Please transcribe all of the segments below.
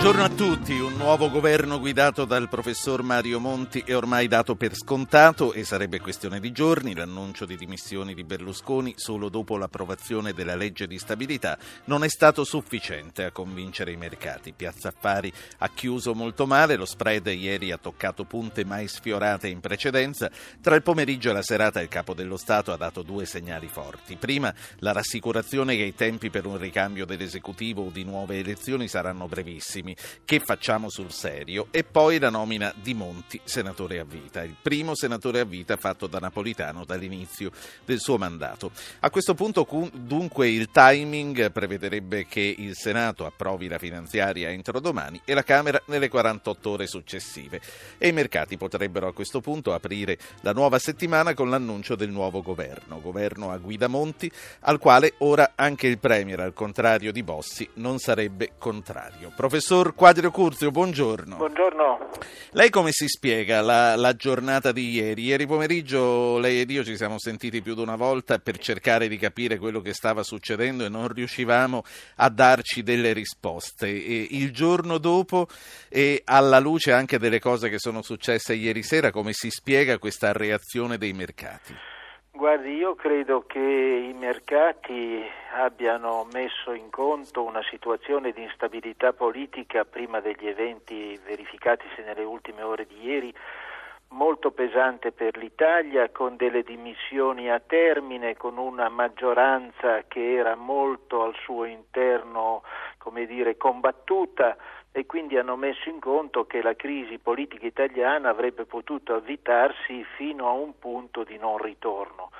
Buongiorno a tutti, un nuovo governo guidato dal professor Mario Monti è ormai dato per scontato e sarebbe questione di giorni. L'annuncio di dimissioni di Berlusconi solo dopo l'approvazione della legge di stabilità non è stato sufficiente a convincere i mercati. Piazza Affari ha chiuso molto male, lo spread ieri ha toccato punte mai sfiorate in precedenza. Tra il pomeriggio e la serata il capo dello Stato ha dato due segnali forti. Prima la rassicurazione che i tempi per un ricambio dell'esecutivo o di nuove elezioni saranno brevissimi temi che facciamo sul serio e poi la nomina di Monti senatore a vita, il primo senatore a vita fatto da Napolitano dall'inizio del suo mandato. A questo punto dunque il timing prevederebbe che il Senato approvi la finanziaria entro domani e la Camera nelle 48 ore successive e i mercati potrebbero a questo punto aprire la nuova settimana con l'annuncio del nuovo governo, governo a guida Monti, al quale ora anche il Premier, al contrario di Bossi, non sarebbe contrario. Professor Professor Quadrio Curzio, buongiorno. Buongiorno. Lei come si spiega la, la, giornata di ieri? Ieri pomeriggio lei ed io ci siamo sentiti più di una volta per cercare di capire quello che stava succedendo e non riuscivamo a darci delle risposte. E il giorno dopo, e alla luce anche delle cose che sono successe ieri sera, come si spiega questa reazione dei mercati? Guardi, io credo che i mercati abbiano messo in conto una situazione di instabilità politica prima degli eventi verificatisi nelle ultime ore di ieri molto pesante per l'Italia, con delle dimissioni a termine, con una maggioranza che era molto al suo interno, come dire, combattuta e quindi hanno messo in conto che la crisi politica italiana avrebbe potuto avvitarsi fino a un punto di non ritorno.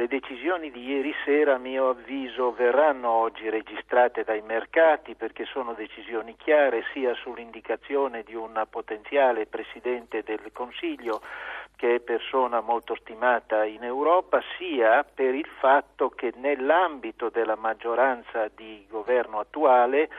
Le decisioni di ieri sera, a mio avviso, verranno oggi registrate dai mercati perché sono decisioni chiare sia sull'indicazione di un potenziale Presidente del Consiglio che è persona molto stimata in Europa, sia per il fatto che nell'ambito della maggioranza di governo attuale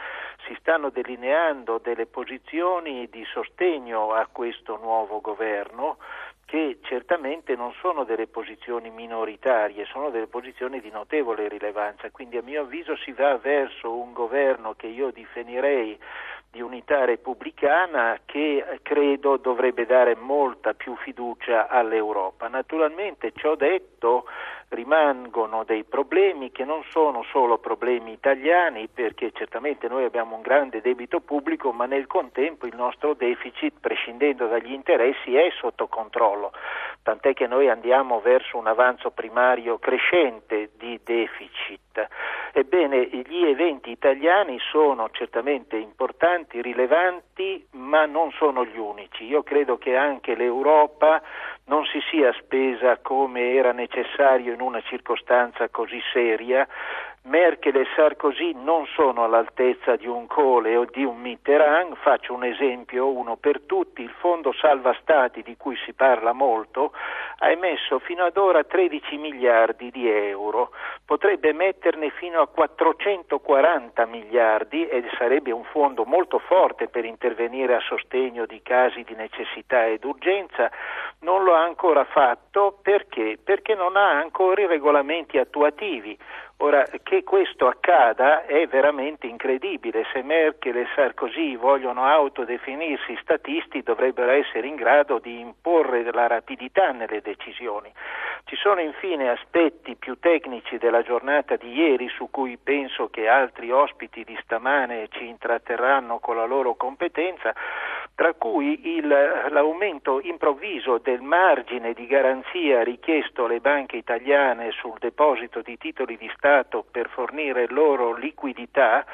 si stanno delineando delle posizioni di sostegno a questo nuovo governo che certamente non sono delle posizioni minoritarie, sono delle posizioni di notevole rilevanza, quindi a mio avviso si va verso un governo che io definirei di unità repubblicana che credo dovrebbe dare molta più fiducia all'Europa. Naturalmente ciò detto rimangono dei problemi che non sono solo problemi italiani perché certamente noi abbiamo un grande debito pubblico ma nel contempo il nostro deficit prescindendo dagli interessi è sotto controllo tant'è che noi andiamo verso un avanzo primario crescente di deficit. Ebbene, gli eventi italiani sono certamente importanti, rilevanti, ma non sono gli unici. Io credo che anche l'Europa non si sia spesa come era necessario in una circostanza così seria. Merkel e Sarkozy non sono all'altezza di un Cole o di un Mitterrand, faccio un esempio, uno per tutti, il fondo salva stati di cui si parla molto ha emesso fino ad ora 13 miliardi di euro, potrebbe metterne fino a 440 miliardi e sarebbe un fondo molto forte per intervenire a sostegno di casi di necessità ed urgenza, non lo ha ancora fatto. Perché? Perché non ha ancora i regolamenti attuativi. Ora, che questo accada è veramente incredibile. Se Merkel e Sarkozy vogliono autodefinirsi statisti, dovrebbero essere in grado di imporre la rapidità nelle decisioni. Ci sono infine aspetti più tecnici della giornata di ieri su cui penso che altri ospiti di stamane ci intratterranno con la loro competenza tra cui il, l'aumento improvviso del margine di garanzia richiesto alle banche italiane sul deposito di titoli di Stato per fornire loro liquidità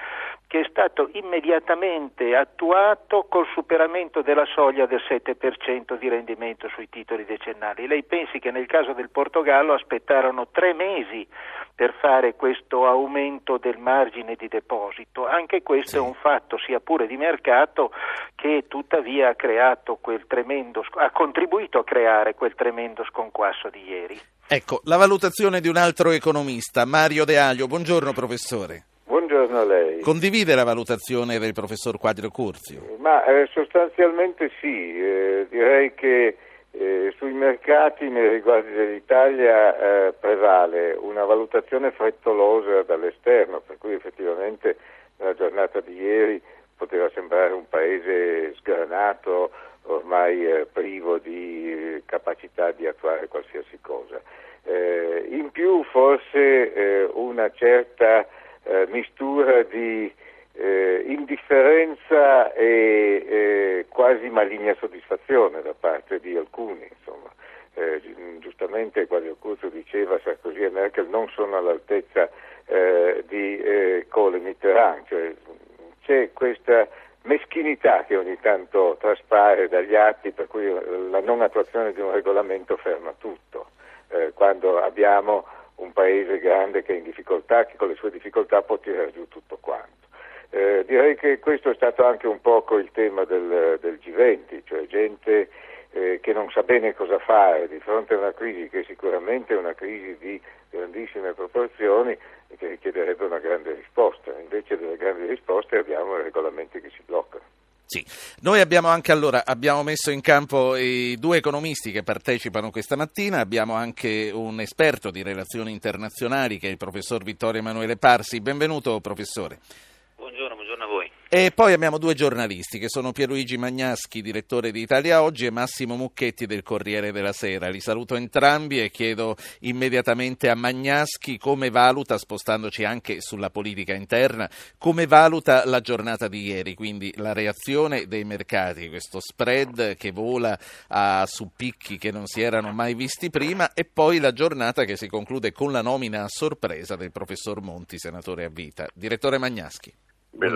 che è stato immediatamente attuato col superamento della soglia del 7% di rendimento sui titoli decennali. Lei pensi che nel caso del Portogallo aspettarono tre mesi per fare questo aumento del margine di deposito. Anche questo sì. è un fatto, sia pure di mercato, che tuttavia ha, tremendo, ha contribuito a creare quel tremendo sconquasso di ieri. Ecco, la valutazione di un altro economista, Mario De Aglio. Buongiorno professore. Buongiorno a lei. Condivide la valutazione del professor Quadrio Curzio? Ma eh, sostanzialmente sì, eh, direi che Eh, sui mercati nei riguardi dell'Italia eh, prevale una valutazione frettolosa dall'esterno, per cui effettivamente nella giornata di ieri poteva sembrare un paese sgranato, ormai eh, privo di eh, capacità di attuare qualsiasi cosa. Eh, in più forse eh, una certa eh, mistura di eh, indifferenza e quasi maligna soddisfazione da parte di alcuni. Insomma. giustamente qualcuno diceva Sarkozy e Merkel non sono all'altezza di Kohl e Mitterrand, cioè, c'è questa meschinità che ogni tanto traspare dagli atti per cui la non attuazione di un regolamento ferma tutto. Eh, quando abbiamo un paese grande che è in difficoltà, che con le sue difficoltà può tirare giù tutto quanto. Eh, direi che questo è stato anche un poco il tema del, del G20, cioè gente eh, che non sa bene cosa fare di fronte a una crisi che sicuramente è una crisi di grandissime proporzioni e che richiederebbe una grande risposta. Invece delle grandi risposte abbiamo i regolamenti che si bloccano. Sì, noi abbiamo anche allora abbiamo messo in campo i due economisti che partecipano questa mattina, abbiamo anche un esperto di relazioni internazionali che è il professor Vittorio Emanuele Parsi. Benvenuto professore. Buongiorno, buongiorno a voi. E poi abbiamo due giornalisti che sono Pierluigi Magnaschi, direttore di Italia Oggi, e Massimo Mucchetti del Corriere della Sera. Li saluto entrambi e chiedo immediatamente a Magnaschi come valuta, spostandoci anche sulla politica interna, come valuta la giornata di ieri, quindi la reazione dei mercati, questo spread che vola a, su picchi che non si erano mai visti prima e poi la giornata che si conclude con la nomina a sorpresa del professor Monti, senatore a vita. Direttore Magnaschi. Beh,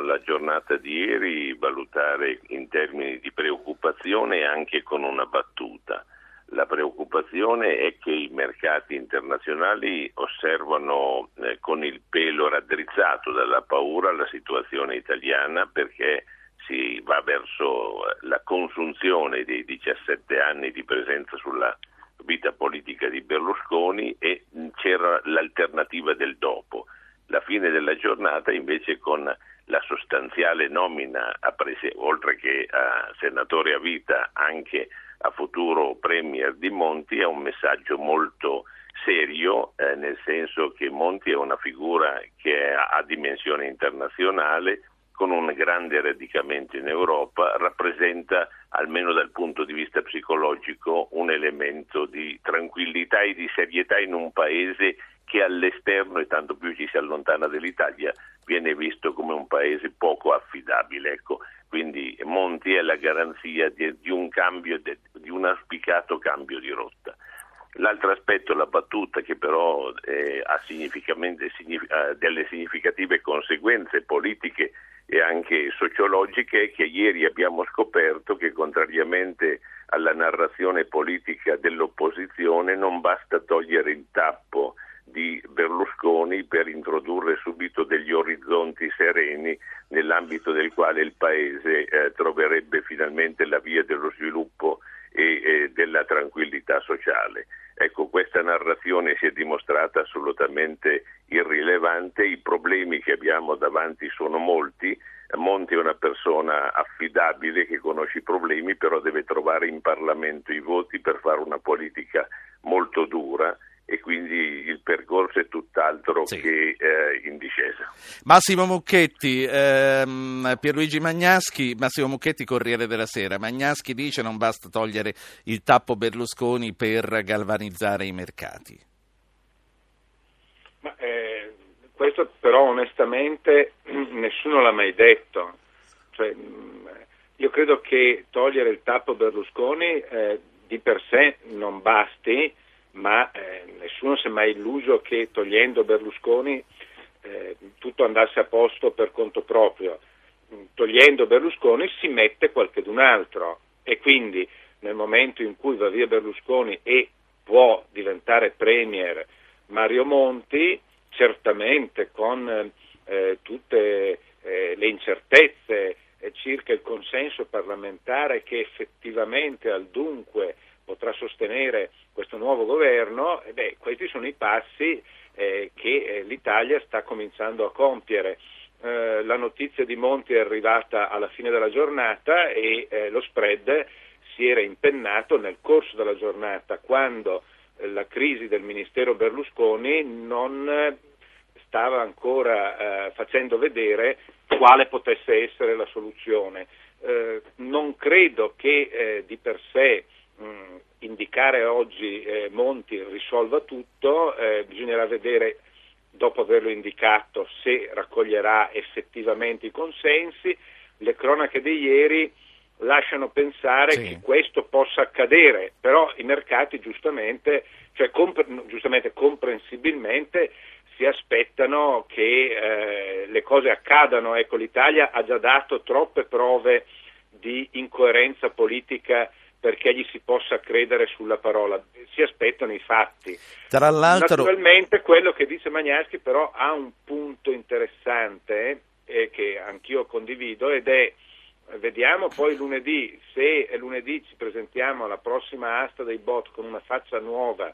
la giornata di ieri valutare in termini di preoccupazione anche con una battuta. La preoccupazione è che i mercati internazionali osservano eh, con il pelo raddrizzato dalla paura la situazione italiana perché si va verso la consunzione dei 17 anni di presenza sulla vita politica di Berlusconi e c'era l'alternativa del dopo la fine della giornata invece con la sostanziale nomina, a prese- oltre che a senatore a vita, anche a futuro Premier di Monti, è un messaggio molto serio, eh, nel senso che Monti è una figura che ha dimensione internazionale, con un grande radicamento in Europa, rappresenta, almeno dal punto di vista psicologico, un elemento di tranquillità e di serietà in un paese che all'esterno, e tanto più ci si allontana dall'Italia, viene visto come un paese poco affidabile. Ecco, quindi Monti è la garanzia di, di un cambio, di, un auspicato cambio di rotta. L'altro aspetto, la battuta, che però eh, ha signific- delle significative conseguenze politiche e anche sociologiche, che ieri abbiamo scoperto che contrariamente alla narrazione politica dell'opposizione non basta togliere il tappo di Berlusconi per introdurre subito degli orizzonti sereni nell'ambito del quale il Paese eh, troverebbe finalmente la via dello sviluppo e eh, della tranquillità sociale. Ecco, questa narrazione si è dimostrata assolutamente irrilevante, i problemi che abbiamo davanti sono molti, Monti è una persona affidabile che conosce i problemi, però deve trovare in Parlamento i voti per fare una politica molto dura e quindi il percorso è tutt'altro sì. che eh, in discesa. Massimo Mucchetti, ehm, Pierluigi Magnaschi, Massimo Mucchetti, Corriere della Sera. Magnaschi dice non basta togliere il tappo Berlusconi per galvanizzare i mercati. Ma, eh, questo però onestamente nessuno l'ha mai detto. Cioè, mm, io credo che togliere il tappo Berlusconi eh, di per sé non basti ma eh, nessuno si è mai illuso che togliendo Berlusconi eh, tutto andasse a posto per conto proprio. Togliendo Berlusconi si mette qualcun altro e quindi nel momento in cui va via Berlusconi e può diventare Premier Mario Monti, certamente con eh, tutte eh, le incertezze eh, circa il consenso parlamentare che effettivamente al dunque potrà sostenere questo nuovo governo, eh beh, questi sono i passi eh, che eh, l'Italia sta cominciando a compiere. Eh, la notizia di Monti è arrivata alla fine della giornata e eh, lo spread si era impennato nel corso della giornata, quando eh, la crisi del Ministero Berlusconi non eh, stava ancora eh, facendo vedere quale potesse essere la soluzione. Eh, non credo che eh, di per sé mh, indicare oggi eh, Monti risolva tutto, bisognerà vedere dopo averlo indicato se raccoglierà effettivamente i consensi. Le cronache di ieri lasciano pensare sì. che questo possa accadere, però i mercati giustamente, cioè compre- giustamente comprensibilmente si aspettano che eh, le cose accadano. Ecco, l'Italia ha già dato troppe prove di incoerenza politica perché gli si possa credere sulla parola, si aspettano i fatti. Tra l'altro... Naturalmente quello che dice Magnaschi però ha un punto interessante eh, che anch'io condivido ed è Vediamo poi lunedì, se lunedì ci presentiamo alla prossima asta dei bot con una faccia nuova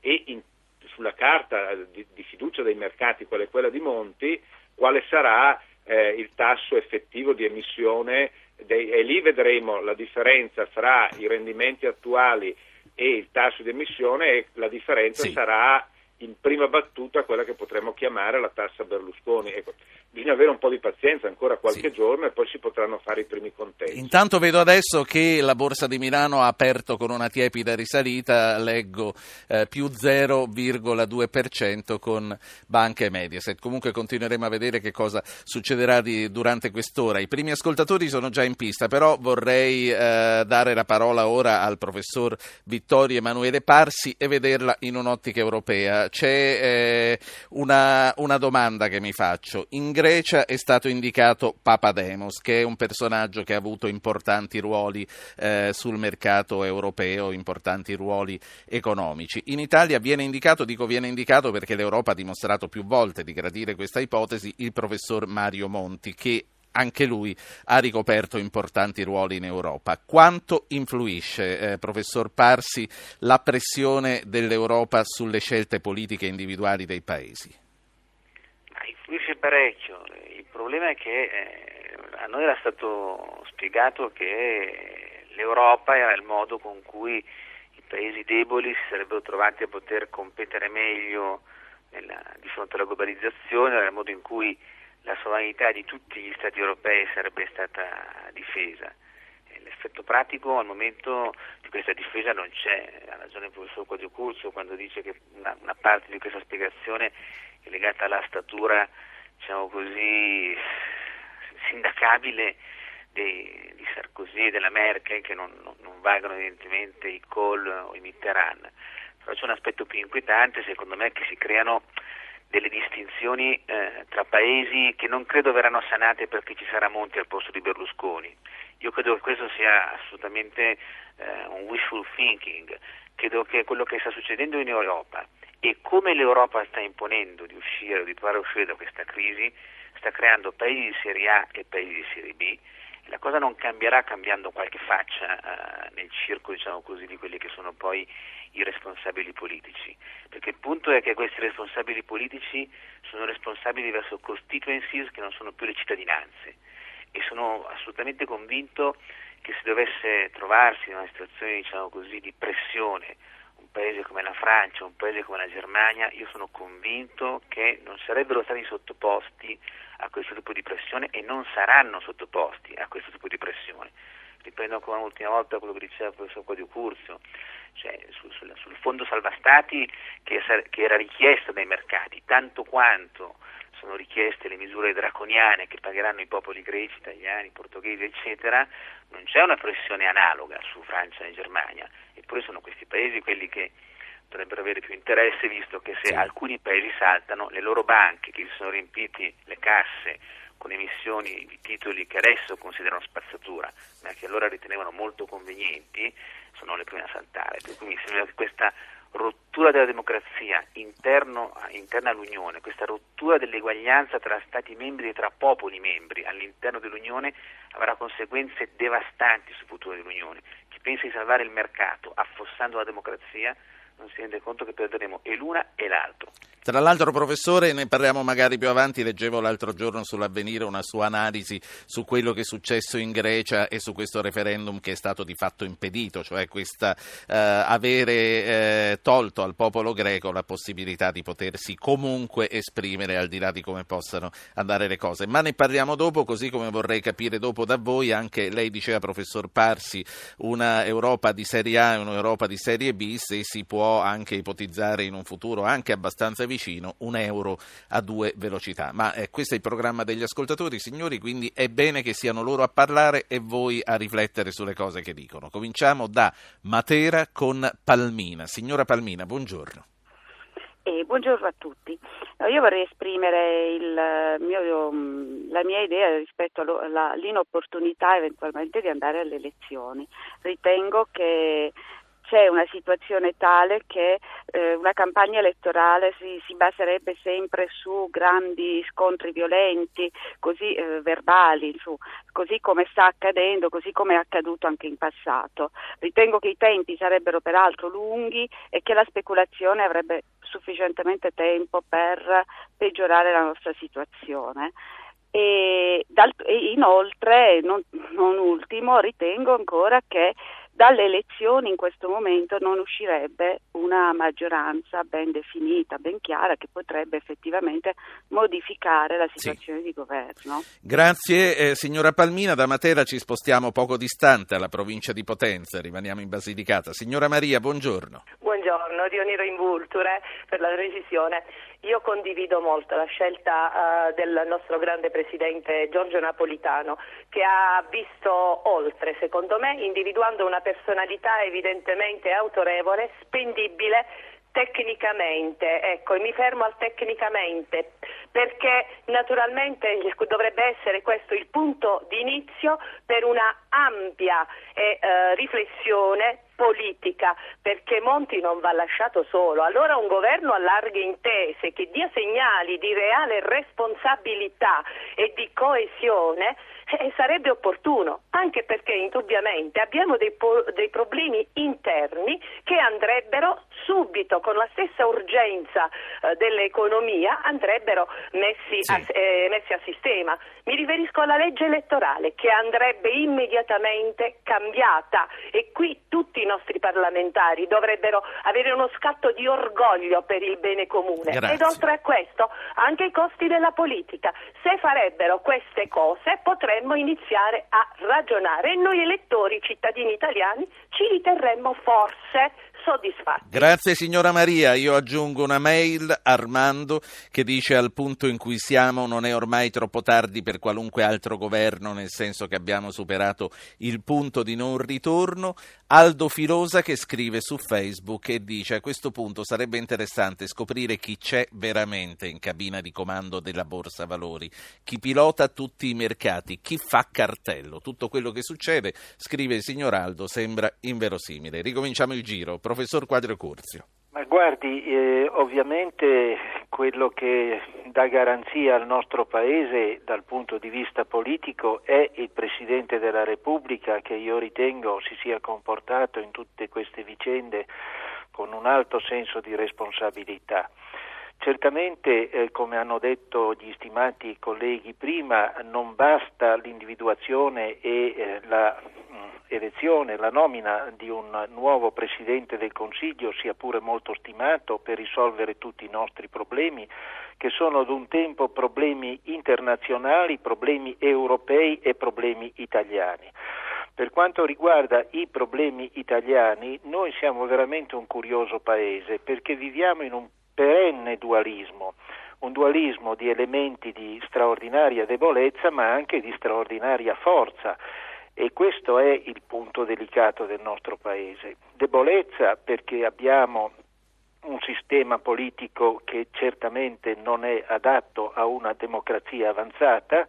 e in, sulla carta di, di, fiducia dei mercati, quale quella di Monti, quale sarà eh, il tasso effettivo di emissione e lì vedremo la differenza fra i rendimenti attuali e il tasso di emissione e la differenza sì. sarà in prima battuta quella che potremmo chiamare la tassa Berlusconi. Ecco, bisogna avere un po' di pazienza, ancora qualche sì. giorno e poi si potranno fare i primi contesti. Intanto vedo adesso che la Borsa di Milano ha aperto con una tiepida risalita, leggo eh, più 0,2% con Banca e Mediaset. Comunque continueremo a vedere che cosa succederà di, durante quest'ora. I primi ascoltatori sono già in pista, però vorrei eh, dare la parola ora al professor Vittorio Emanuele Parsi e vederla in un'ottica europea. C'è eh, una, una domanda che mi faccio. In Grecia è stato indicato Papademos, che è un personaggio che ha avuto importanti ruoli eh, sul mercato europeo, importanti ruoli economici. In Italia viene indicato, dico viene indicato perché l'Europa ha dimostrato più volte di gradire questa ipotesi, il professor Mario Monti, che anche lui ha ricoperto importanti ruoli in Europa. Quanto influisce, eh, professor Parsi, la pressione dell'Europa sulle scelte politiche individuali dei paesi? Parecchio. Il problema è che eh, a noi era stato spiegato che l'Europa era il modo con cui i paesi deboli si sarebbero trovati a poter competere meglio nella, di fronte alla globalizzazione, era il modo in cui la sovranità di tutti gli Stati europei sarebbe stata difesa. L'effetto pratico al momento di questa difesa non c'è, ha ragione il professor Quadio Curso quando dice che una, una parte di questa spiegazione è legata alla statura, diciamo così, sindacabile di, di Sarkozy e della Merkel che non, non, non valgono evidentemente i Kohl o i Mitterrand. Però c'è un aspetto più inquietante, secondo me, che si creano delle distinzioni eh, tra paesi che non credo verranno sanate perché ci sarà Monti al posto di Berlusconi. Io credo che questo sia assolutamente eh, un wishful thinking, credo che quello che sta succedendo in Europa e come l'Europa sta imponendo di uscire di provare a uscire da questa crisi sta creando paesi di serie A e paesi di serie B. La cosa non cambierà cambiando qualche faccia uh, nel circo diciamo così, di quelli che sono poi i responsabili politici, perché il punto è che questi responsabili politici sono responsabili verso constituencies che non sono più le cittadinanze. E sono assolutamente convinto che se dovesse trovarsi in una situazione diciamo così, di pressione paese come la Francia, un paese come la Germania, io sono convinto che non sarebbero stati sottoposti a questo tipo di pressione e non saranno sottoposti a questo tipo di pressione. Riprendo ancora un'ultima volta quello che diceva il professor Quadio Curzio, cioè sul, sul, sul fondo salva stati che, che era richiesto dai mercati, tanto quanto sono richieste le misure draconiane che pagheranno i popoli greci, italiani, portoghesi, eccetera, non c'è una pressione analoga su Francia e Germania, eppure sono questi paesi quelli che dovrebbero avere più interesse visto che se sì. alcuni paesi saltano, le loro banche che si sono riempiti le casse con emissioni di titoli che adesso considerano spazzatura, ma che allora ritenevano molto convenienti, sono le prime a saltare. Per cui mi sembra che questa rottura della democrazia interno, interna all'Unione, questa rottura dell'eguaglianza tra Stati membri e tra popoli membri all'interno dell'Unione avrà conseguenze devastanti sul futuro dell'Unione. Pensa di salvare il mercato affossando la democrazia non si rende conto che perderemo e l'una e l'altro. Tra l'altro, professore, ne parliamo magari più avanti. Leggevo l'altro giorno sull'avvenire una sua analisi su quello che è successo in Grecia e su questo referendum che è stato di fatto impedito, cioè questa eh, avere eh, tolto al popolo greco la possibilità di potersi comunque esprimere al di là di come possano andare le cose. Ma ne parliamo dopo, così come vorrei capire dopo da voi anche lei diceva, professor Parsi, una Europa di serie A e un'Europa di serie B, se si può anche ipotizzare in un futuro anche abbastanza vicino un euro a due velocità. Ma eh, questo è il programma degli ascoltatori, signori, quindi è bene che siano loro a parlare e voi a riflettere sulle cose che dicono. Cominciamo da Matera con Palmina. Signora Palmina, buongiorno. Eh, buongiorno a tutti. Io vorrei esprimere mio, mm, la mia idea rispetto all'inopportunità eventualmente di andare alle elezioni. Ritengo che c'è una situazione tale che eh, una campagna elettorale si, si, baserebbe sempre su grandi scontri violenti, così eh, verbali, su, così come sta accadendo, così come è accaduto anche in passato. Ritengo che i tempi sarebbero peraltro lunghi e che la speculazione avrebbe sufficientemente tempo per peggiorare la nostra situazione. E, dal, e inoltre, non, non ultimo, ritengo ancora che dalle elezioni in questo momento non uscirebbe una maggioranza ben definita, ben chiara, che potrebbe effettivamente modificare la situazione sì. di governo. Grazie eh, signora Palmina, da Matera ci spostiamo poco distante alla provincia di Potenza, rimaniamo in Basilicata. Signora Maria, buongiorno. Buongiorno, Dioniro Invulture per la precisione. Io condivido molto la scelta uh, del nostro grande presidente Giorgio Napolitano che ha visto oltre, secondo me, individuando una personalità evidentemente autorevole, spendibile tecnicamente, ecco, e mi fermo al tecnicamente, perché naturalmente dovrebbe essere questo il punto di inizio per una ampia eh, riflessione politica, perché Monti non va lasciato solo. Allora un governo a larghe intese che dia segnali di reale responsabilità e di coesione eh, sarebbe opportuno, anche perché indubbiamente abbiamo dei, po- dei, problemi interni che andrebbero subito, con la stessa urgenza eh, dell'economia, andrebbero messi, sì. a, eh, messi, a, sistema. Mi riferisco alla legge elettorale che andrebbe immediatamente cambiata e qui tutti i nostri parlamentari dovrebbero avere uno scatto di orgoglio per il bene comune. Grazie. Ed oltre a questo anche i costi della politica. Se farebbero queste cose potremmo iniziare a ragionare e noi elettori, cittadini italiani, ci riterremmo forse soddisfatti. Grazie signora Maria, io aggiungo una mail Armando che dice al punto in cui siamo non è ormai troppo tardi per qualunque altro governo, nel senso che abbiamo superato il punto di non ritorno. Aldo Filosa che scrive su Facebook e dice a questo punto sarebbe interessante scoprire chi c'è veramente in cabina di comando della Borsa Valori, chi pilota tutti i mercati, chi fa cartello. Tutto quello che succede, scrive il signor Aldo, sembra inverosimile. Ricominciamo il giro professor Quadro Curzio. Ma guardi, eh, ovviamente quello che dà garanzia al nostro Paese dal punto di vista politico è il Presidente della Repubblica che io ritengo si sia comportato in tutte queste vicende con un alto senso di responsabilità. Certamente, eh, come hanno detto gli stimati colleghi prima, non basta l'individuazione e eh, la elezione, la nomina di un nuovo Presidente del Consiglio, sia pure molto stimato, per risolvere tutti i nostri problemi, che sono ad un tempo problemi internazionali, problemi europei e problemi italiani. Per quanto riguarda i problemi italiani, noi siamo veramente un curioso paese perché viviamo in un perenne dualismo, un dualismo di elementi di straordinaria debolezza ma anche di straordinaria forza e questo è il punto delicato del nostro Paese. Debolezza perché abbiamo un sistema politico che certamente non è adatto a una democrazia avanzata,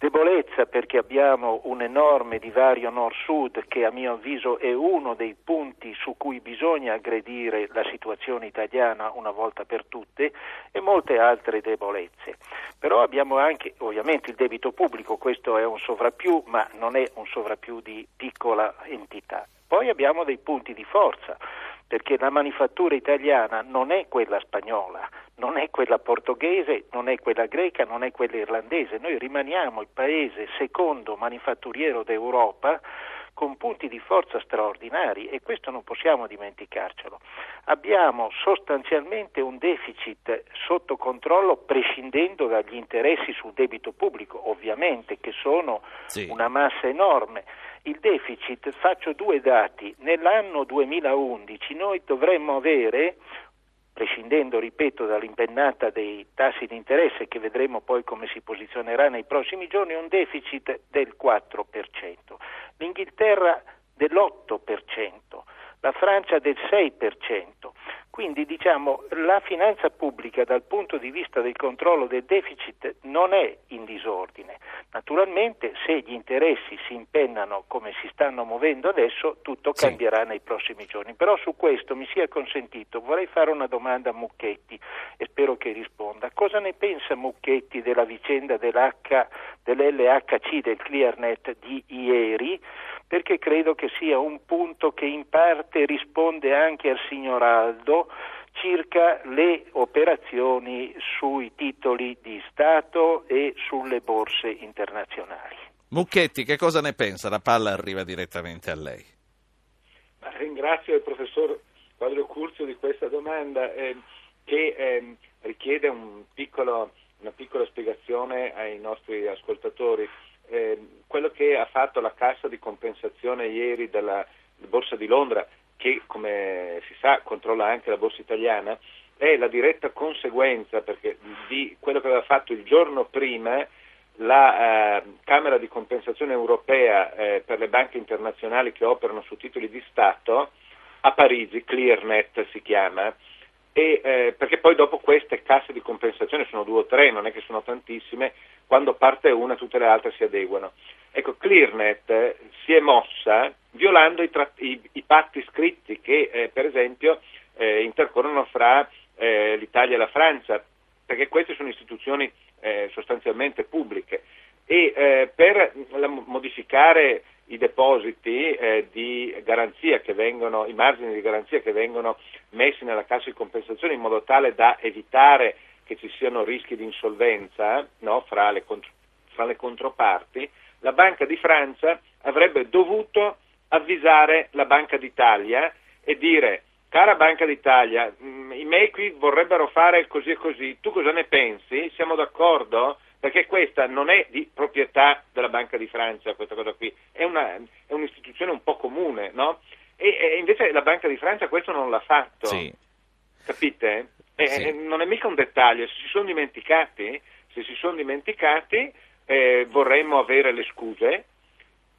Debolezza perché abbiamo un enorme divario nord-sud che a mio avviso è uno dei punti su cui bisogna aggredire la situazione italiana una volta per tutte e molte altre debolezze. Però abbiamo anche ovviamente il debito pubblico, questo è un sovrappiù ma non è un sovrappiù di piccola entità. Poi abbiamo dei punti di forza perché la manifattura italiana non è quella spagnola, non è quella portoghese, non è quella greca, non è quella irlandese. Noi rimaniamo il paese secondo manifatturiero d'Europa con punti di forza straordinari e questo non possiamo dimenticarcelo. Abbiamo sostanzialmente un deficit sotto controllo prescindendo dagli interessi sul debito pubblico, ovviamente che sono sì. una massa enorme. Il deficit, faccio due dati, nell'anno 2011 noi dovremmo avere prescindendo, ripeto, dall'impennata dei tassi di interesse che vedremo poi come si posizionerà nei prossimi giorni, un deficit del 4%, l'Inghilterra dell'8%, la Francia del 6%. Quindi diciamo la finanza pubblica dal punto di vista del controllo del deficit non è in disordine. Naturalmente se gli interessi si impennano come si stanno muovendo adesso tutto sì. cambierà nei prossimi giorni. Però su questo mi sia consentito, vorrei fare una domanda a Mucchetti e spero che risponda. Cosa ne pensa Mucchetti della vicenda dell'H, dell'LHC, del ClearNet di ieri? Perché credo che sia un punto che in parte risponde anche al signor Aldo circa le operazioni sui titoli di Stato e sulle borse internazionali. Mucchetti, che cosa ne pensa? La palla arriva direttamente a lei. Ma ringrazio il professor Quadro Curzio di questa domanda eh, che eh, richiede un piccolo, una piccola spiegazione ai nostri ascoltatori eh, quello che ha fatto la cassa di compensazione ieri della Borsa di Londra, che come si sa controlla anche la Borsa italiana, è la diretta conseguenza di quello che aveva fatto il giorno prima la eh, Camera di compensazione europea eh, per le banche internazionali che operano su titoli di Stato a Parigi, ClearNet si chiama, e, eh, perché poi dopo queste casse di compensazione sono due o tre, non è che sono tantissime, quando parte una tutte le altre si adeguano. Ecco, ClearNet eh, si è mossa violando i, tra- i, i patti scritti che eh, per esempio eh, intercorrono fra eh, l'Italia e la Francia, perché queste sono istituzioni eh, sostanzialmente pubbliche e per la, modificare i depositi che vengono, i margini di garanzia che vengono messi nella cassa di compensazione in modo tale da evitare che ci siano rischi di insolvenza no, fra, le contro, fra le controparti, la Banca di Francia avrebbe dovuto avvisare la Banca d'Italia e dire cara Banca d'Italia, mh, i miei qui vorrebbero fare così e così, tu cosa ne pensi? Siamo d'accordo? perché questa non è di proprietà della Banca di Francia, questa cosa qui, è, una, è un'istituzione un po' comune, no? E, e, invece la Banca di Francia questo non l'ha fatto, sì. capite? E, sì. non è mica un dettaglio, se si sono dimenticati, se si sono dimenticati eh, vorremmo avere le scuse,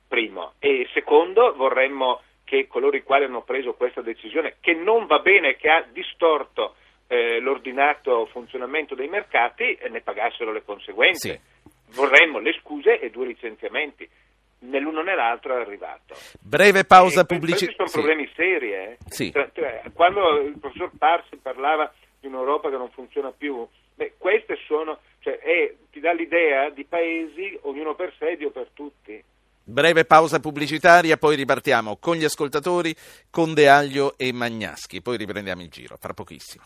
primo, e secondo vorremmo che coloro i quali hanno preso questa decisione, che non va bene, che ha distorto eh, l'ordinato funzionamento dei mercati e ne pagassero le conseguenze. Sì. Vorremmo le scuse e due licenziamenti. Né l'uno né l'altro è arrivato. Breve pausa pubblicitaria. Questi sono problemi seri. Eh? Sì. Cioè, quando il professor Parsi parlava di un'Europa che non funziona più, beh, queste sono, cioè, è, ti dà l'idea di paesi, ognuno per sé, Dio per tutti. Breve pausa pubblicitaria, poi ripartiamo con gli ascoltatori, con De Aglio e Magnaschi, poi riprendiamo il giro, fra pochissimo.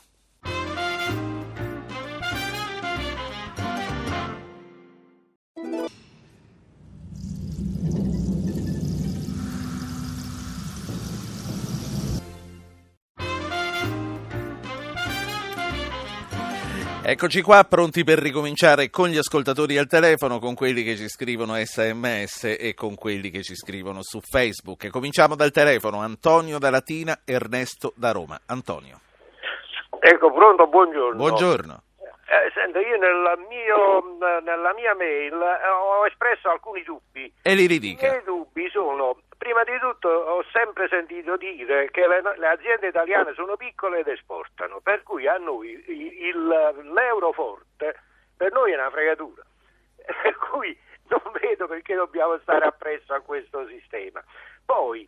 Eccoci qua, pronti per ricominciare con gli ascoltatori al telefono, con quelli che ci scrivono sms e con quelli che ci scrivono su Facebook. Cominciamo dal telefono, Antonio da Latina, Ernesto da Roma. Antonio. Ecco, pronto, buongiorno. Buongiorno. Eh, senta, io nella, mio, nella, mia mail eh, ho espresso alcuni dubbi. E li ridica. I miei dubbi sono Prima di tutto ho sempre sentito dire che le, le, aziende italiane sono piccole ed esportano, per cui a noi il, l'euro forte per noi è una fregatura. Per cui non vedo perché dobbiamo stare appresso a questo sistema. Poi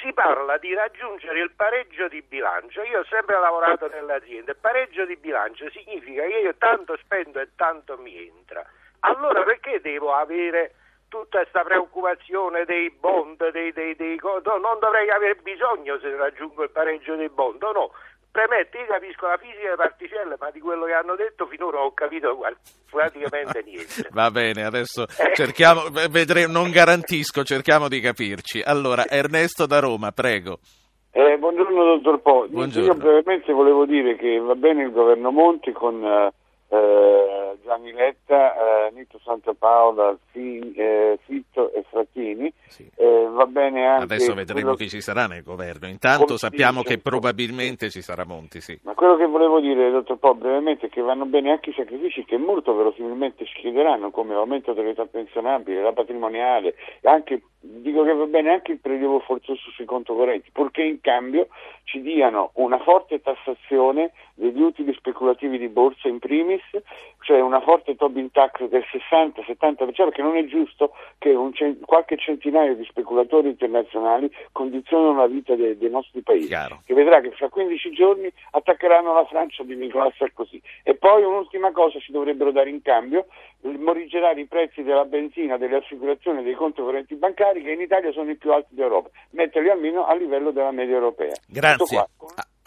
si parla di raggiungere il pareggio di bilancio. Io ho sempre lavorato nelle aziende. Il pareggio di bilancio significa che io tanto spendo e tanto mi entra. Allora perché devo avere tutta questa preoccupazione dei bond, dei, dei, dei, no, non dovrei avere bisogno se raggiungo il pareggio dei bond, no. Premetto, io capisco la fisica delle particelle, ma di quello che hanno detto finora ho capito praticamente niente. Va bene, adesso cerchiamo, vedremo, non garantisco, cerchiamo di capirci. Allora, Ernesto da Roma, prego. Eh, buongiorno dottor Po. Buongiorno. Io brevemente volevo dire che va bene il governo Monti con eh, eh, Gianni Letta, eh, Nito Santapaola, Fi, eh, Fitto e Frattini. Sì. Eh, va bene anche Adesso vedremo quello- chi ci sarà nel governo. Intanto sappiamo dice- che probabilmente ci sarà Monti, sì. Ma quello che volevo dire, dottor Po, brevemente, è che vanno bene anche i sacrifici che molto verosimilmente ci chiederanno, come l'aumento dell'età pensionabile, la patrimoniale, anche, dico che va bene anche il prelievo forzoso sui conto correnti, purché in cambio ci diano una forte tassazione degli utili speculativi di borsa in primis, cioè una forte Tobin tax del 60-70%, perché non è giusto che un cen- qualche centinaio di speculatori internazionali condizionino la vita de- dei nostri paesi Chiaro. che vedrà che fra 15 giorni attaccheranno la Francia di Nicolas Sarkozy. E poi un'ultima cosa ci dovrebbero dare in cambio, morigerare i prezzi della benzina, delle assicurazioni dei conti correnti bancari che in Italia sono i più alti d'Europa, metterli almeno a livello della media europea. Grazie.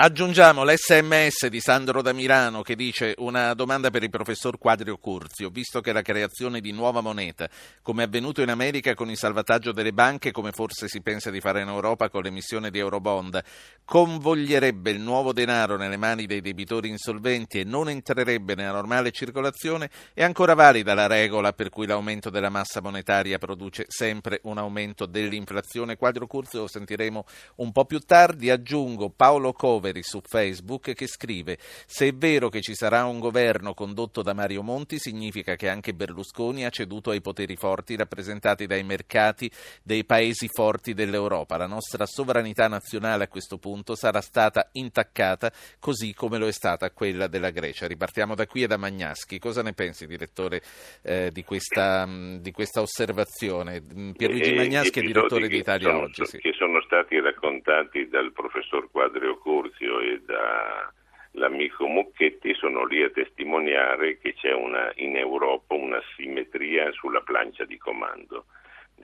Aggiungiamo l'SMS di Sandro da Milano che dice una domanda per il professor Quadrio Curzio, visto che la creazione di nuova moneta, come è avvenuto in America con il salvataggio delle banche, come forse si pensa di fare in Europa con l'emissione di Eurobond, convoglierebbe il nuovo denaro nelle mani dei debitori insolventi e non entrerebbe nella normale circolazione, è ancora valida la regola per cui l'aumento della massa monetaria produce sempre un aumento dell'inflazione. Quadrio Curzio lo sentiremo un po' più tardi. Aggiungo Paolo Coveri su Facebook che scrive: Se è vero che ci sarà un governo condotto da Mario Monti, significa che anche Berlusconi ha ceduto ai poteri forti rappresentati dai mercati dei paesi forti dell'Europa. La nostra sovranità nazionale a questo punto sarà stata intaccata, così come lo è stata quella della Grecia. Ripartiamo da qui e da Magnaschi. Cosa ne pensi, direttore, eh, di, questa, di questa osservazione? Pierluigi Magnaschi è direttore che di Italia sono- Oggi. Sì. Che sono stati raccontati dal professor Quadrio Curzio e dall'amico Mucchetti sono lì a testimoniare che c'è una, in Europa una simmetria sulla plancia di comando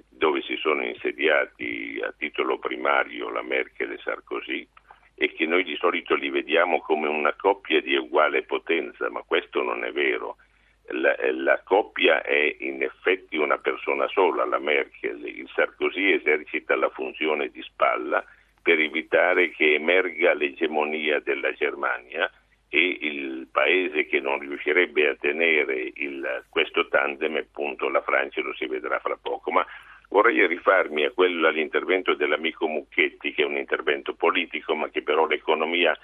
dove si sono insediati a titolo primario la Merkel e Sarkozy e che noi di solito li vediamo come una coppia di uguale potenza, ma questo non è vero. La, la coppia è in effetti una persona sola, la Merkel, il Sarkozy esercita la funzione di spalla per evitare che emerga l'egemonia della Germania e il paese che non riuscirebbe a tenere il, questo tandem, appunto la Francia, lo si vedrà fra poco. Ma vorrei rifarmi a quello, all'intervento dell'amico Mucchetti, che è un intervento politico, ma che però l'economia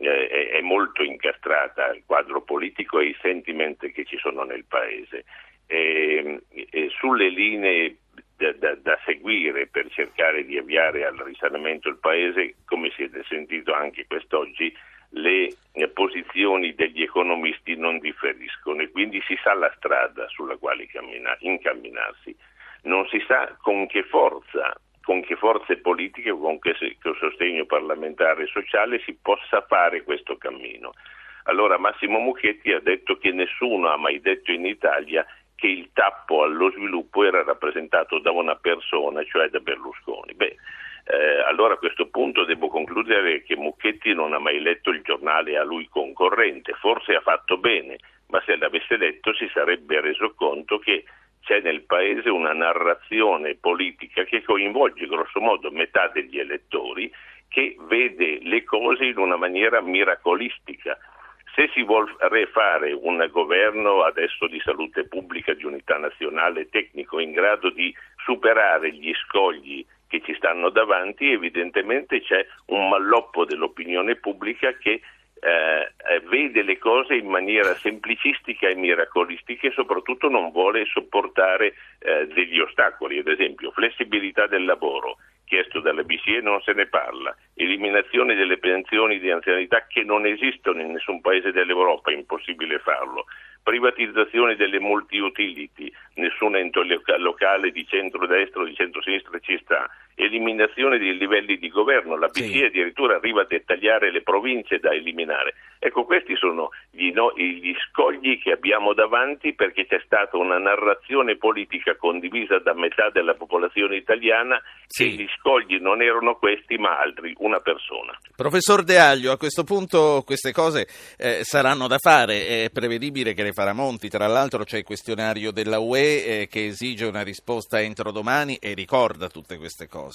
eh, è, molto incastrata al quadro politico e ai sentimenti che ci sono nel paese. E, e sulle linee da, da, da, seguire per cercare di avviare al risanamento il paese, come siete sentito anche quest'oggi, le posizioni degli economisti non differiscono e quindi si sa la strada sulla quale cammina, incamminarsi. Non si sa con che forza, con che forze politiche, con che, che sostegno parlamentare e sociale si possa fare questo cammino. Allora Massimo Mucchetti ha detto che nessuno ha mai detto in Italia che il tappo allo sviluppo era rappresentato da una persona, cioè da Berlusconi. Beh, eh, allora a questo punto devo concludere che Mucchetti non ha mai letto il giornale a lui concorrente, forse ha fatto bene, ma se l'avesse letto si sarebbe reso conto che c'è nel paese una narrazione politica che coinvolge grosso modo metà degli elettori che vede le cose in una maniera miracolistica. Se si vuole fare un governo adesso di salute pubblica, di unità nazionale tecnico in grado di superare gli scogli che ci stanno davanti, evidentemente c'è un malloppo dell'opinione pubblica che eh, vede le cose in maniera semplicistica e miracolistica e soprattutto non vuole sopportare eh, degli ostacoli, ad esempio flessibilità del lavoro, chiesto dalla BCE non se ne parla, eliminazione delle pensioni di anzianità che non esistono in nessun paese dell'Europa, impossibile farlo, privatizzazione delle multi-utility, nessun ente locale di centro-destra o di centro-sinistra ci sta, eliminazione dei livelli di governo, la BCE sì. addirittura arriva a dettagliare le province da eliminare. Ecco, questi sono gli, no, gli, scogli che abbiamo davanti perché c'è stata una narrazione politica condivisa da metà della popolazione italiana sì. che gli scogli non erano questi ma altri, una persona. Professor De Aglio, a questo punto queste cose eh, saranno da fare, è prevedibile che le farà Monti, tra l'altro c'è il questionario della UE eh, che esige una risposta entro domani e ricorda tutte queste cose.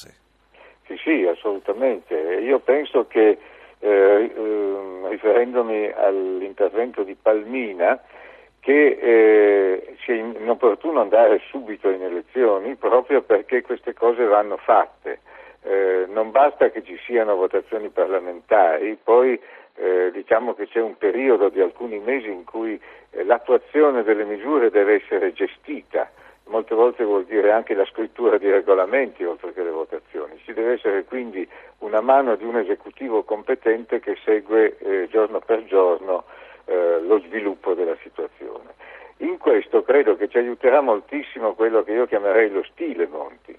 Sì, sì, assolutamente. Io penso che eh, eh, riferendomi all'intervento di Palmina, che eh, sia inopportuno andare subito in elezioni proprio perché queste cose vanno fatte. Eh, non basta che ci siano votazioni parlamentari, poi eh, diciamo che c'è un periodo di alcuni mesi in cui eh, l'attuazione delle misure deve essere gestita molte volte vuol dire anche la scrittura di regolamenti oltre che le votazioni. Ci deve essere quindi una mano di un esecutivo competente che segue eh, giorno per giorno eh, lo sviluppo della situazione. In questo credo che ci aiuterà moltissimo quello che io chiamerei lo stile Monti,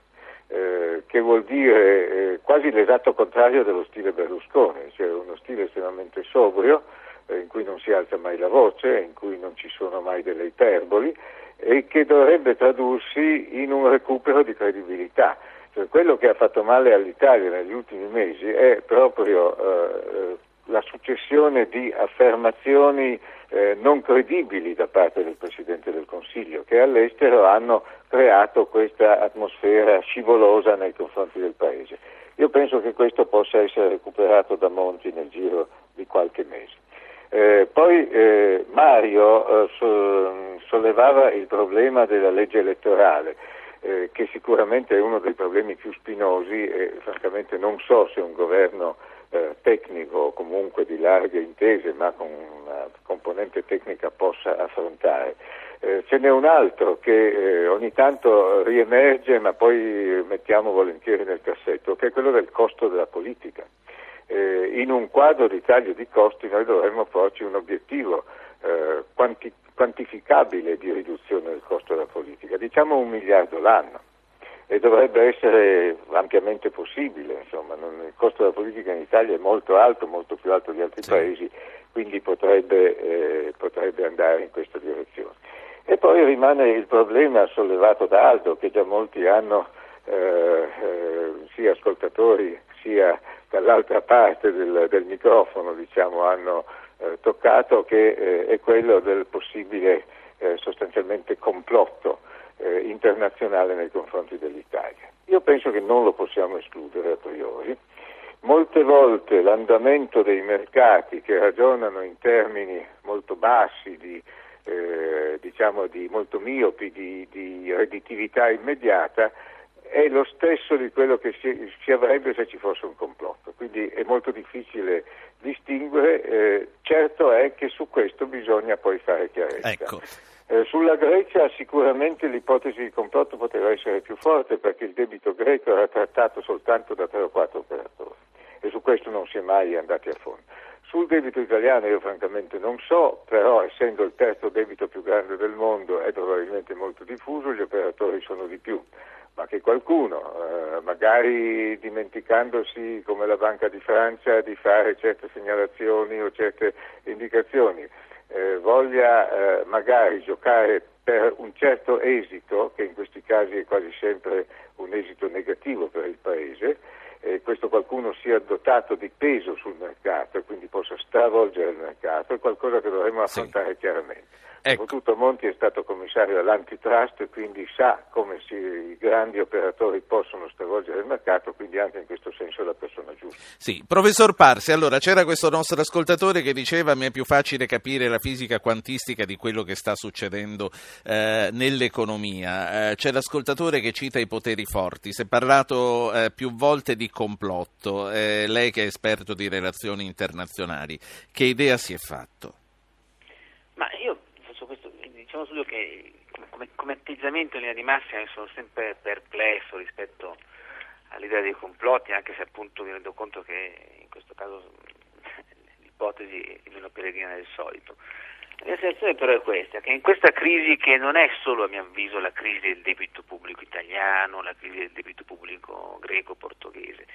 eh, che vuol dire eh, quasi l'esatto contrario dello stile Berlusconi, cioè uno stile estremamente sobrio, in cui non si alza mai la voce, in cui non ci sono mai delle iperboli e che dovrebbe tradursi in un recupero di credibilità. Cioè, quello che ha fatto male all'Italia negli ultimi mesi è proprio eh, la successione di affermazioni eh, non credibili da parte del Presidente del Consiglio, che all'estero hanno creato questa atmosfera scivolosa nei confronti del Paese. Io penso che questo possa essere recuperato da Monti nel giro di qualche mese. Eh, poi eh, Mario eh, so, sollevava il problema della legge elettorale, eh, che sicuramente è uno dei problemi più spinosi e francamente non so se un governo eh, tecnico comunque di larghe intese, ma con una componente tecnica possa affrontare. Eh, ce n'è un altro che ogni tanto riemerge ma poi mettiamo volentieri nel cassetto, che è quello del costo della politica eh, in un quadro di taglio di costi noi dovremmo porci un obiettivo eh, quanti- quantificabile di riduzione del costo della politica, diciamo un miliardo l'anno e dovrebbe essere ampiamente possibile, insomma, non, il costo della politica in Italia è molto alto, molto più alto di altri sì. paesi, quindi potrebbe, eh, potrebbe, andare in questa direzione. E poi rimane il problema sollevato da Aldo, che già molti hanno, eh, eh, sia ascoltatori sia dall'altra parte del, del microfono diciamo, hanno eh, toccato, che eh, è quello del possibile eh, sostanzialmente complotto eh, internazionale nei confronti dell'Italia. Io penso che non lo possiamo escludere a priori. Molte volte l'andamento dei mercati che ragionano in termini molto bassi, di, eh, diciamo di molto miopi, di, di redditività immediata, è lo stesso di quello che si, si, avrebbe se ci fosse un complotto, quindi è molto difficile distinguere, eh, certo è che su questo bisogna poi fare chiarezza. Ecco. Eh, sulla Grecia sicuramente l'ipotesi di complotto poteva essere più forte perché il debito greco era trattato soltanto da 3 o 4 operatori e su questo non si è mai andati a fondo. Sul debito italiano io francamente non so, però essendo il terzo debito più grande del mondo è probabilmente molto diffuso, gli operatori sono di più ma che qualcuno, eh, magari dimenticandosi come la Banca di Francia di fare certe segnalazioni o certe indicazioni, eh, voglia eh, magari giocare per un certo esito, che in questi casi è quasi sempre un esito negativo per il Paese, e questo qualcuno sia dotato di peso sul mercato e quindi possa stravolgere il mercato, è qualcosa che dovremmo affrontare sì. chiaramente. Ecco. Soprattutto Monti è stato commissario all'antitrust e quindi sa come si, i grandi operatori possono stravolgere il mercato, quindi anche in questo senso è la persona giusta. Sì, professor Parsi, allora c'era questo nostro ascoltatore che diceva mi è più facile capire la fisica quantistica di quello che sta succedendo eh, nell'economia. Eh, c'è l'ascoltatore che cita i poteri forti, si è parlato eh, più volte di complotto, eh, lei che è esperto di relazioni internazionali, che idea si è fatto? Ma io diciamo solo che come, come, atteggiamento in linea di massima sono sempre perplesso rispetto all'idea dei complotti, anche se appunto mi rendo conto che in questo caso l'ipotesi è meno peregrina del solito. La sensazione però è questa, che in questa crisi che non è solo a mio avviso la crisi del debito pubblico italiano, la crisi del debito pubblico greco, portoghese,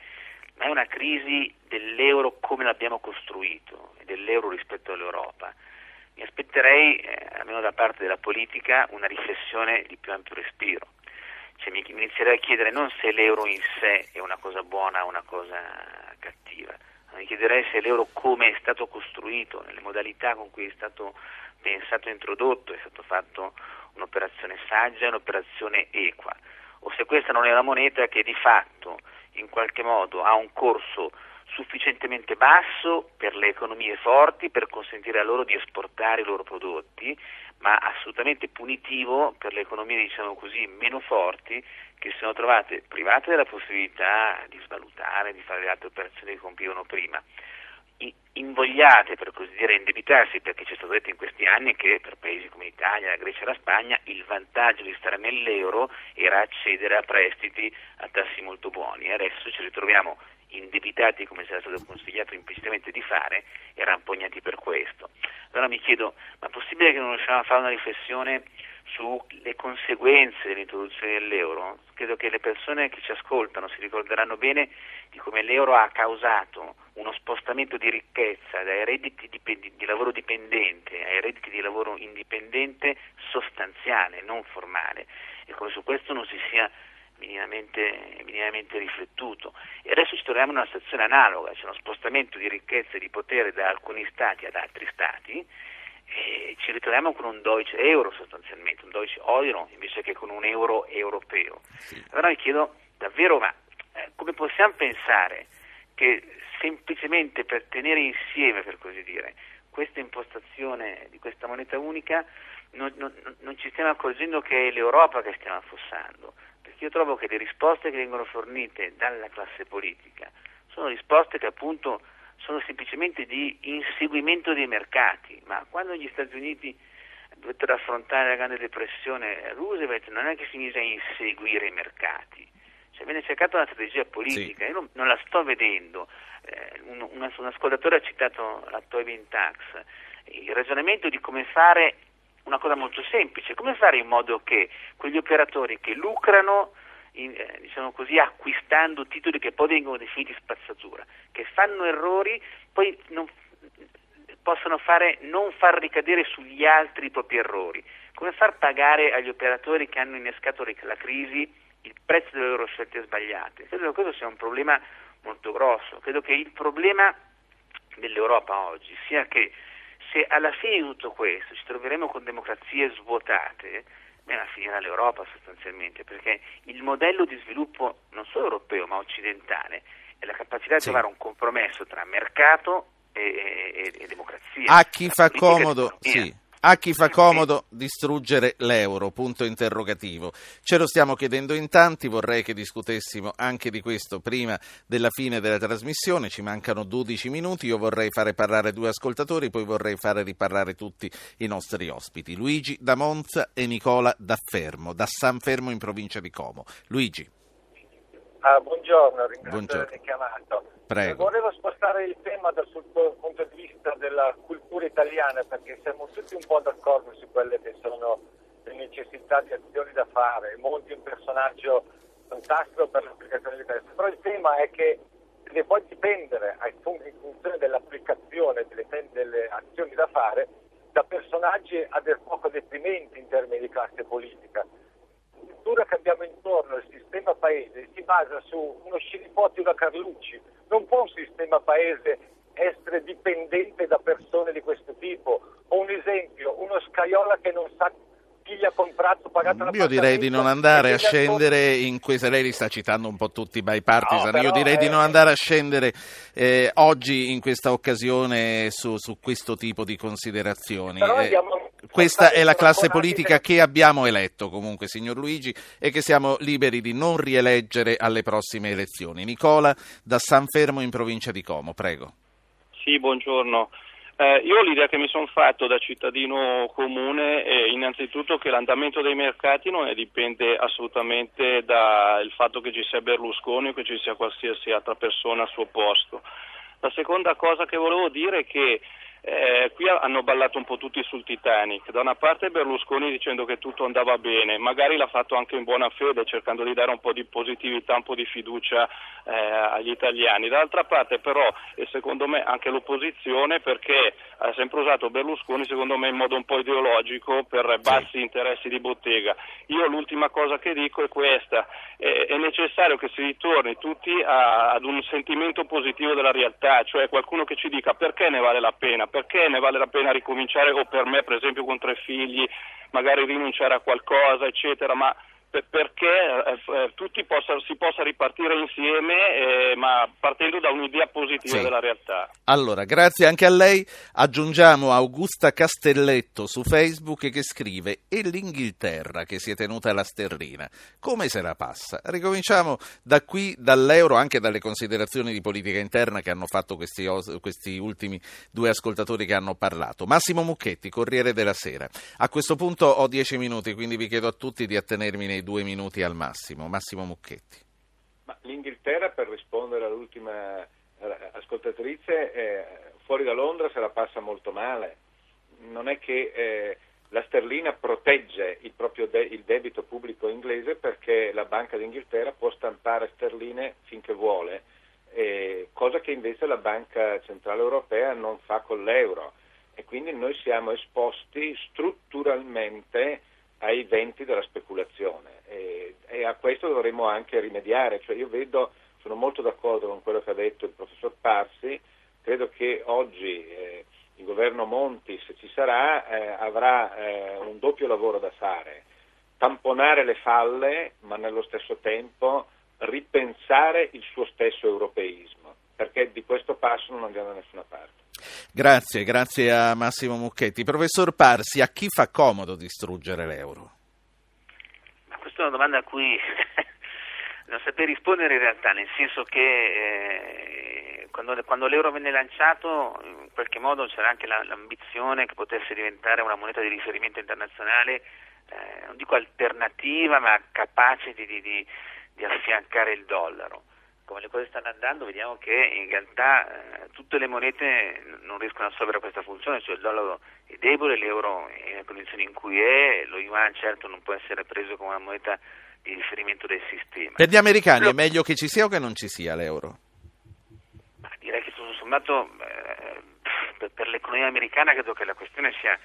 ma è una crisi dell'euro come l'abbiamo costruito e dell'euro rispetto all'Europa. Mi aspetterei, eh, almeno da parte della politica, una riflessione di più ampio respiro. Cioè, mi inizierei a chiedere non se l'euro in sé è una cosa buona o una cosa cattiva, mi chiederei se l'euro come è stato costruito, nelle modalità con cui è stato pensato e introdotto, è stato fatto un'operazione saggia, un'operazione equa, o se questa non è una moneta che di fatto in qualche modo ha un corso sufficientemente basso per le economie forti per consentire a loro di esportare i loro prodotti, ma assolutamente punitivo per le economie diciamo così meno forti che si sono trovate private della possibilità di svalutare, di fare le altre operazioni che compivano prima. Invogliate per così dire a indebitarsi perché ci è stato detto in questi anni che per paesi come l'Italia, la Grecia e la Spagna il vantaggio di stare nell'euro era accedere a prestiti a tassi molto buoni. E adesso ci ritroviamo indebitati come era stato consigliato implicitamente di fare e rampognati per questo. Allora mi chiedo, ma è possibile che non riusciamo a fare una riflessione sulle conseguenze dell'introduzione dell'euro? Credo che le persone che ci ascoltano si ricorderanno bene di come l'euro ha causato uno spostamento di ricchezza dai redditi di, di lavoro dipendente ai redditi di lavoro indipendente sostanziale, non formale, e come su questo non si sia minimamente, minimamente, riflettuto. E adesso ci troviamo in una situazione analoga, c'è uno spostamento di ricchezza e di potere da alcuni stati ad altri stati e ci ritroviamo con un Deutsche Euro sostanzialmente, un Deutsche Euro invece che con un euro europeo. Sì. Allora mi chiedo davvero, ma eh, come possiamo pensare che semplicemente per tenere insieme, per così dire, questa impostazione di questa moneta unica non, non, non ci stiamo accorgendo che è l'Europa che stiamo affossando? Io trovo che le risposte che vengono fornite dalla classe politica sono risposte che appunto sono semplicemente di inseguimento dei mercati, ma quando gli Stati Uniti dovettero affrontare la grande depressione, Roosevelt non è che si mise a inseguire i mercati, cioè viene cercata una strategia politica, sì. io non, non, la sto vedendo, eh, un, un, un, ascoltatore ha citato la Tobin Tax, il ragionamento di come fare una cosa molto semplice, come fare in modo che quegli operatori che lucrano in, eh, diciamo così, acquistando titoli che poi vengono definiti spazzatura, che fanno errori, poi non, possono fare, non far ricadere sugli altri i propri errori, come far pagare agli operatori che hanno innescato la crisi il prezzo delle loro scelte sbagliate. Credo che questo sia un problema molto grosso, credo che il problema dell'Europa oggi sia che se alla fine di tutto questo ci troveremo con democrazie svuotate, beh, finirà l'Europa sostanzialmente, perché il modello di sviluppo non solo europeo ma occidentale è la capacità di trovare un compromesso tra mercato e, e, e democrazia. A chi fa comodo, sì a chi fa comodo distruggere l'euro, punto interrogativo. Ce lo stiamo chiedendo in tanti, vorrei che discutessimo anche di questo prima della fine della trasmissione, ci mancano 12 minuti, io vorrei fare parlare due ascoltatori, poi vorrei fare riparlare tutti i nostri ospiti, Luigi da Monza e Nicola da Fermo, da San Fermo in provincia di Como. Luigi. Ah, buongiorno, ringrazio buongiorno. per aver chiamato. Prego. Volevo spostare il tema dal punto di vista della cultura italiana perché siamo tutti un po' d'accordo su quelle che sono le necessità di azioni da fare. Monti è un personaggio fantastico per l'applicazione di questo, però il tema è che deve poi dipendere in funzione dell'applicazione delle, delle azioni da fare da personaggi a dir poco deprimenti in termini di classe politica struttura che abbiamo intorno, il sistema paese, si basa su uno e una Carlucci. Non può un sistema paese essere dipendente da persone di questo tipo. Ho un esempio, uno Scaiola che non sa chi gli ha comprato, pagato Io direi di non andare a scendere in questo, lei li sta citando un po' tutti i bipartisan, no, io direi è... di non andare a scendere eh, oggi in questa occasione su, su, questo tipo di considerazioni. Però eh, abbiamo questa è la classe politica che abbiamo eletto comunque, signor Luigi, e che siamo liberi di non rieleggere alle prossime elezioni. Nicola da San Fermo in provincia di Como, prego. Sì, buongiorno. Eh, io l'idea che mi sono fatto da cittadino comune è innanzitutto che l'andamento dei mercati non dipende assolutamente dal fatto che ci sia Berlusconi o che ci sia qualsiasi altra persona al suo posto. La seconda cosa che volevo dire è che eh, qui hanno ballato un po' tutti sul Titanic. Da una parte Berlusconi dicendo che tutto andava bene, magari l'ha fatto anche in buona fede, cercando di dare un po' di positività, un po' di fiducia eh, agli italiani. Dall'altra parte però, e secondo me anche l'opposizione, perché ha sempre usato Berlusconi, secondo me in modo un po' ideologico, per bassi interessi di bottega. Io l'ultima cosa che dico è questa, è, è necessario che si ritorni tutti a, ad un sentimento positivo della realtà, cioè qualcuno che ci dica perché ne vale la pena, perché ne vale la pena ricominciare o per me per esempio con tre figli magari rinunciare a qualcosa eccetera ma perché eh, eh, tutti possa, si possa ripartire insieme, eh, ma partendo da un'idea positiva sì. della realtà. Allora, grazie anche a lei. Aggiungiamo Augusta Castelletto su Facebook che scrive: E l'Inghilterra che si è tenuta la sterlina, come se la passa? Ricominciamo da qui, dall'euro, anche dalle considerazioni di politica interna che hanno fatto questi, questi ultimi due ascoltatori che hanno parlato. Massimo Mucchetti, Corriere della Sera. A questo punto ho dieci minuti, quindi vi chiedo a tutti di attenermi nei due minuti al massimo. Massimo Mucchetti. Ma L'Inghilterra, per rispondere all'ultima ascoltatrice, eh, fuori da Londra se la passa molto male. Non è che eh, la sterlina protegge il proprio de- il debito pubblico inglese perché la Banca d'Inghilterra può stampare sterline finché vuole, eh, cosa che invece la Banca Centrale Europea non fa con l'euro e quindi noi siamo esposti strutturalmente ai venti della speculazione e, e, a questo dovremmo anche rimediare. Cioè io vedo, sono molto d'accordo con quello che ha detto il professor Parsi, credo che oggi eh, il governo Monti, se ci sarà, eh, avrà eh, un doppio lavoro da fare, tamponare le falle ma nello stesso tempo ripensare il suo stesso europeismo, perché di questo passo non andiamo da nessuna parte. Grazie, grazie a Massimo Mucchetti. Professor Parsi, a chi fa comodo distruggere l'euro? Ma questa è una domanda a cui non saprei rispondere in realtà, nel senso che eh, quando, quando, l'euro venne lanciato in qualche modo c'era anche la, l'ambizione che potesse diventare una moneta di riferimento internazionale, eh, non dico alternativa, ma capace di, di, di, di affiancare il dollaro come le cose stanno andando vediamo che in realtà eh, tutte le monete non riescono a assolvere questa funzione, cioè il dollaro è debole, l'euro è nelle condizioni in cui è, lo yuan certo non può essere preso come una moneta di riferimento del sistema. Per gli americani lo... è meglio che ci sia o che non ci sia l'euro? Ma direi che tutto sommato eh, per l'economia americana credo che la questione sia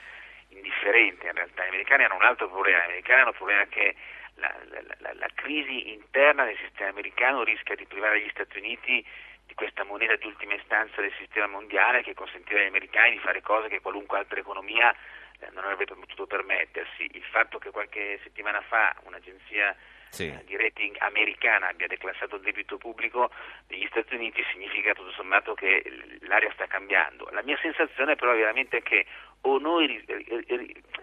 indifferente in realtà, gli americani hanno un altro problema, gli americani hanno un problema che la, la, la, crisi interna del sistema americano rischia di privare gli Stati Uniti di questa moneta di ultima istanza del sistema mondiale che consentirà agli americani di fare cose che qualunque altra economia eh, non avrebbe potuto permettersi. Il fatto che qualche settimana fa un'agenzia sì. eh, di rating americana abbia declassato il debito pubblico degli Stati Uniti significa tutto sommato che l'aria sta cambiando. La mia sensazione però è veramente che o noi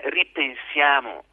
ripensiamo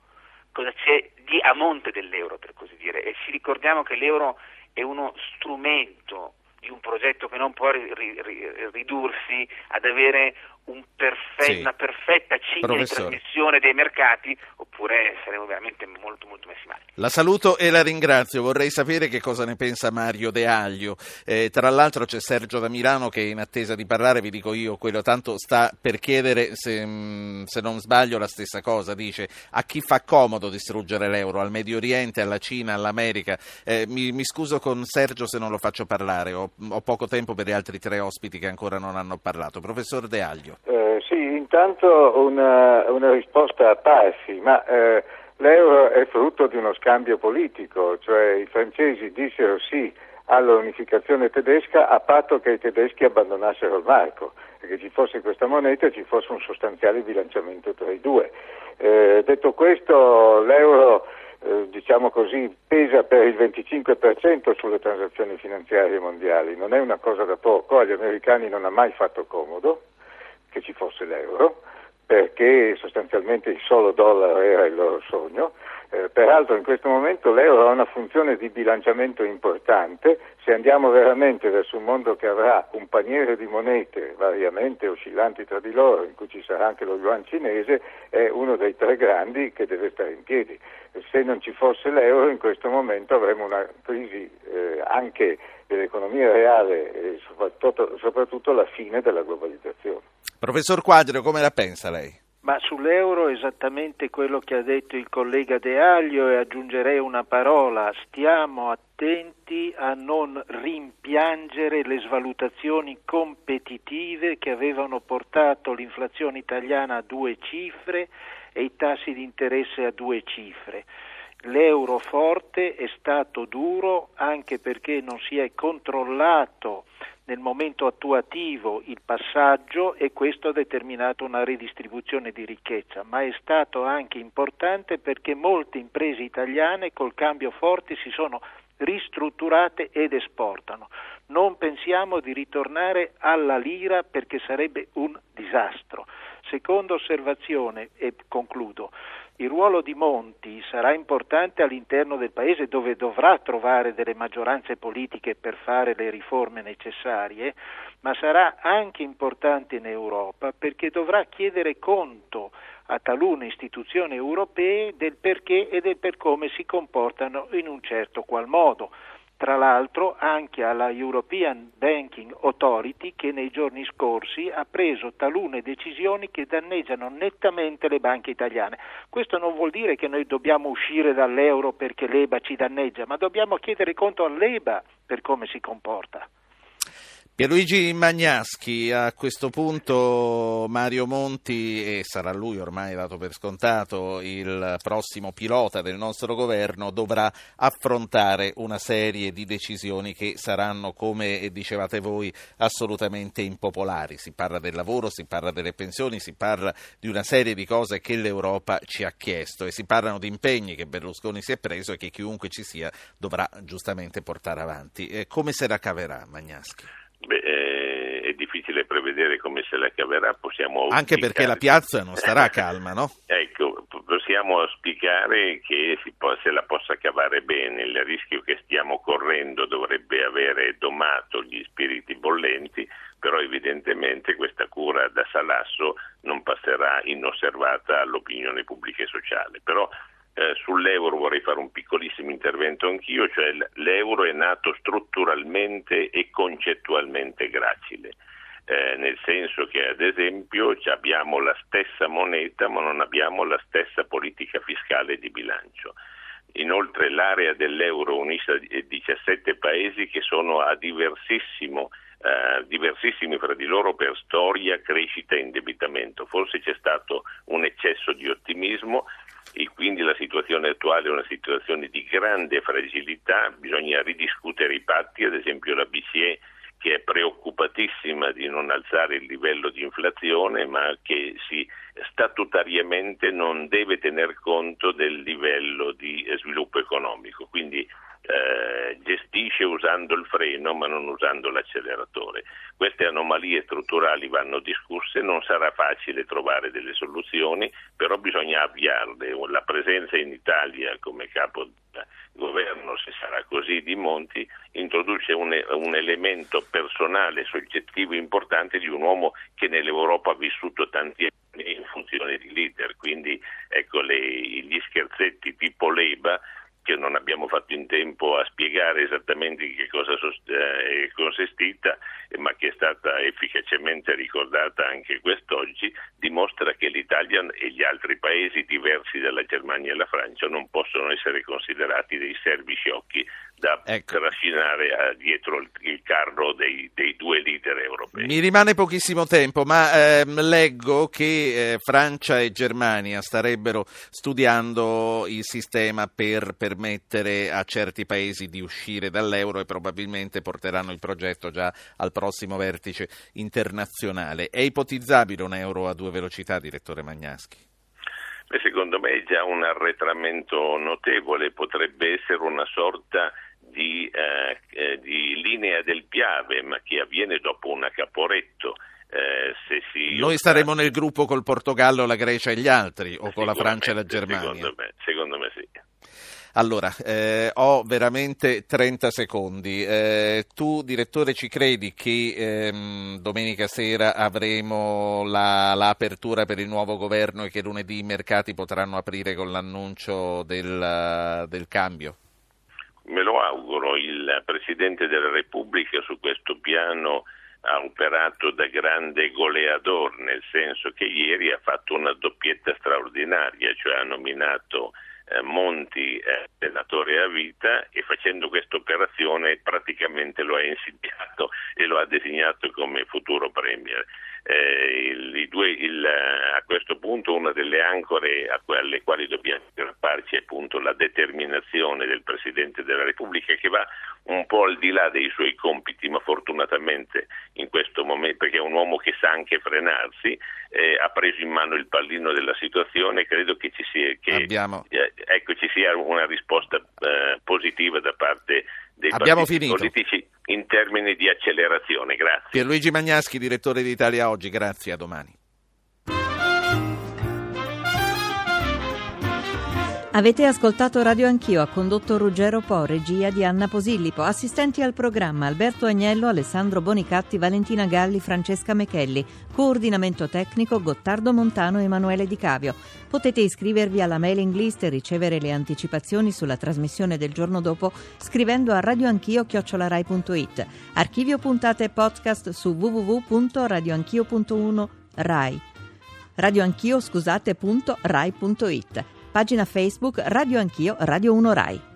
cosa c'è di a monte dell'euro, per così dire, e ci ricordiamo che l'euro è uno strumento di un progetto che non può ri, ri, ridursi ad avere un perfe- sì. una perfetta ciglia di trasmissione dei mercati oppure saremo veramente molto molto messi male. La saluto e la ringrazio, vorrei sapere che cosa ne pensa Mario De Aglio. Eh, tra l'altro c'è Sergio da Milano che è in attesa di parlare, vi dico io, quello tanto sta per chiedere se, mm, se non sbaglio la stessa cosa, dice a chi fa comodo distruggere l'euro, al Medio Oriente, alla Cina, all'America. Eh, mi, mi, scuso con Sergio se non lo faccio parlare, ho, ho poco tempo per gli altri tre ospiti che ancora non hanno parlato. Professor De Aglio. Eh, sì, intanto una, una, risposta a Parsi, ma eh, l'euro è frutto di uno scambio politico, cioè i francesi dissero sì all'unificazione tedesca a patto che i tedeschi abbandonassero il marco e che ci fosse questa moneta e ci fosse un sostanziale bilanciamento tra i due. Eh, detto questo, l'euro eh, diciamo così, pesa per il 25% sulle transazioni finanziarie mondiali, non è una cosa da poco, agli americani non ha mai fatto comodo che ci fosse l'euro, perché sostanzialmente il solo dollaro era il loro sogno. Eh, peraltro in questo momento l'euro ha una funzione di bilanciamento importante, se andiamo veramente verso un mondo che avrà un paniere di monete variamente oscillanti tra di loro, in cui ci sarà anche lo yuan cinese, è uno dei tre grandi che deve stare in piedi. Se non ci fosse l'euro in questo momento avremo una crisi eh, anche dell'economia reale e soprattutto, soprattutto la fine della globalizzazione. Professor Quadrio, come la pensa lei? Ma sull'euro esattamente quello che ha detto il collega De Aglio e aggiungerei una parola, stiamo attenti a non rimpiangere le svalutazioni competitive che avevano portato l'inflazione italiana a due cifre e i tassi di interesse a due cifre. L'euro forte è stato duro anche perché non si è controllato nel momento attuativo il passaggio e questo ha determinato una ridistribuzione di ricchezza, ma è stato anche importante perché molte imprese italiane col cambio forte si sono ristrutturate ed esportano. Non pensiamo di ritornare alla lira perché sarebbe un disastro. Seconda osservazione e concludo il ruolo di Monti sarà importante all'interno del Paese dove dovrà trovare delle maggioranze politiche per fare le riforme necessarie, ma sarà anche importante in Europa perché dovrà chiedere conto a talune istituzioni europee del perché e del per come si comportano in un certo qual modo tra l'altro anche alla European Banking Authority che nei giorni scorsi ha preso talune decisioni che danneggiano nettamente le banche italiane. Questo non vuol dire che noi dobbiamo uscire dall'euro perché l'EBA ci danneggia, ma dobbiamo chiedere conto all'EBA per come si comporta. Pierluigi Magnaschi, a questo punto Mario Monti, e sarà lui ormai dato per scontato il prossimo pilota del nostro governo, dovrà affrontare una serie di decisioni che saranno, come dicevate voi, assolutamente impopolari. Si parla del lavoro, si parla delle pensioni, si parla di una serie di cose che l'Europa ci ha chiesto e si parlano di impegni che Berlusconi si è preso e che chiunque ci sia dovrà giustamente portare avanti. Come se la caverà Magnaschi? Beh, eh, è difficile prevedere come se la caverà, possiamo Anche perché la piazza non starà calma, no? ecco, possiamo auspicare che po- se la possa cavare bene, il rischio che stiamo correndo dovrebbe avere domato gli spiriti bollenti, però evidentemente questa cura da salasso non passerà inosservata all'opinione pubblica e sociale. Però eh, sull'euro vorrei fare un piccolissimo intervento anch'io, cioè l'euro è nato strutturalmente e concettualmente gracile. Eh, nel senso che ad esempio abbiamo la stessa moneta ma non abbiamo la stessa politica fiscale di bilancio. Inoltre l'area dell'euro unisce 17 paesi che sono a diversissimo Uh, diversissimi fra di loro per storia, crescita e indebitamento. Forse c'è stato un eccesso di ottimismo e quindi la situazione attuale è una situazione di grande fragilità, bisogna ridiscutere i patti, ad esempio la BCE che è preoccupatissima di non alzare il livello di inflazione, ma che si statutariamente non deve tener conto del livello di sviluppo economico. Quindi eh, gestisce usando il freno ma non usando l'acceleratore. Queste anomalie strutturali vanno discusse, non sarà facile trovare delle soluzioni, però bisogna avviarle. La presenza in Italia come capo governo, se sarà così, di Monti, introduce un, un, elemento personale, soggettivo importante di un uomo che nell'Europa ha vissuto tanti anni in funzione di leader, quindi ecco le, gli scherzetti tipo Leba che non abbiamo fatto in tempo a spiegare esattamente in che cosa eh, è consistita, ma che è stata efficacemente ricordata anche quest'oggi, dimostra che l'Italia e gli altri paesi diversi dalla Germania e la Francia non possono essere considerati dei servi sciocchi da ecco. trascinare dietro il, il carro dei, dei, due leader europei. Mi rimane pochissimo tempo, ma ehm, leggo che eh, Francia e Germania starebbero studiando il sistema per permettere a certi paesi di uscire dall'euro e probabilmente porteranno il progetto già al prossimo vertice internazionale. È ipotizzabile un euro a due velocità, direttore Magnaschi? secondo me è già un arretramento notevole, potrebbe essere una sorta di, eh, eh, di linea del Piave, ma che avviene dopo una Caporetto. Eh, si Noi staremo nel gruppo col Portogallo, la Grecia e gli altri, o con la Francia e la Germania? Secondo me, secondo me sì. Allora, eh, ho veramente 30 secondi. Eh, tu, direttore, ci credi che ehm, domenica sera avremo la, l'apertura per il nuovo governo e che lunedì i mercati potranno aprire con l'annuncio del, del cambio? Auguro, il Presidente della Repubblica su questo piano ha operato da grande goleador, nel senso che ieri ha fatto una doppietta straordinaria, cioè ha nominato eh, Monti eh, senatore a vita e facendo questa operazione praticamente lo ha insidiato e lo ha designato come futuro premier. Eh, il, due, il, eh, a questo punto una delle ancore alle quali dobbiamo aggrapparci è appunto la determinazione del Presidente della Repubblica che va un po' al di là dei suoi compiti, ma fortunatamente in questo momento, perché è un uomo che sa anche frenarsi, eh, ha preso in mano il pallino della situazione, credo che ci sia, che, Abbiamo... eh, ecco, ci sia una risposta eh, positiva da parte dei Abbiamo finito. politici in termini di accelerazione. Grazie. Pierluigi Magnaschi, direttore di Italia Oggi, grazie, a domani. Avete ascoltato Radio Anch'io, ha condotto Ruggero Po, regia di Anna Posillipo, assistenti al programma Alberto Agnello, Alessandro Bonicatti, Valentina Galli, Francesca Mechelli, coordinamento tecnico Gottardo Montano e Emanuele Di Cavio. Potete iscrivervi alla mailing list e ricevere le anticipazioni sulla trasmissione del giorno dopo scrivendo a radioanchio.it. Archivio puntate e podcast su www.radioanchio.1 Rai. Radioanchio, scusate, punto rai.it. Pagina Facebook Radio Anch'io, Radio 1 Rai.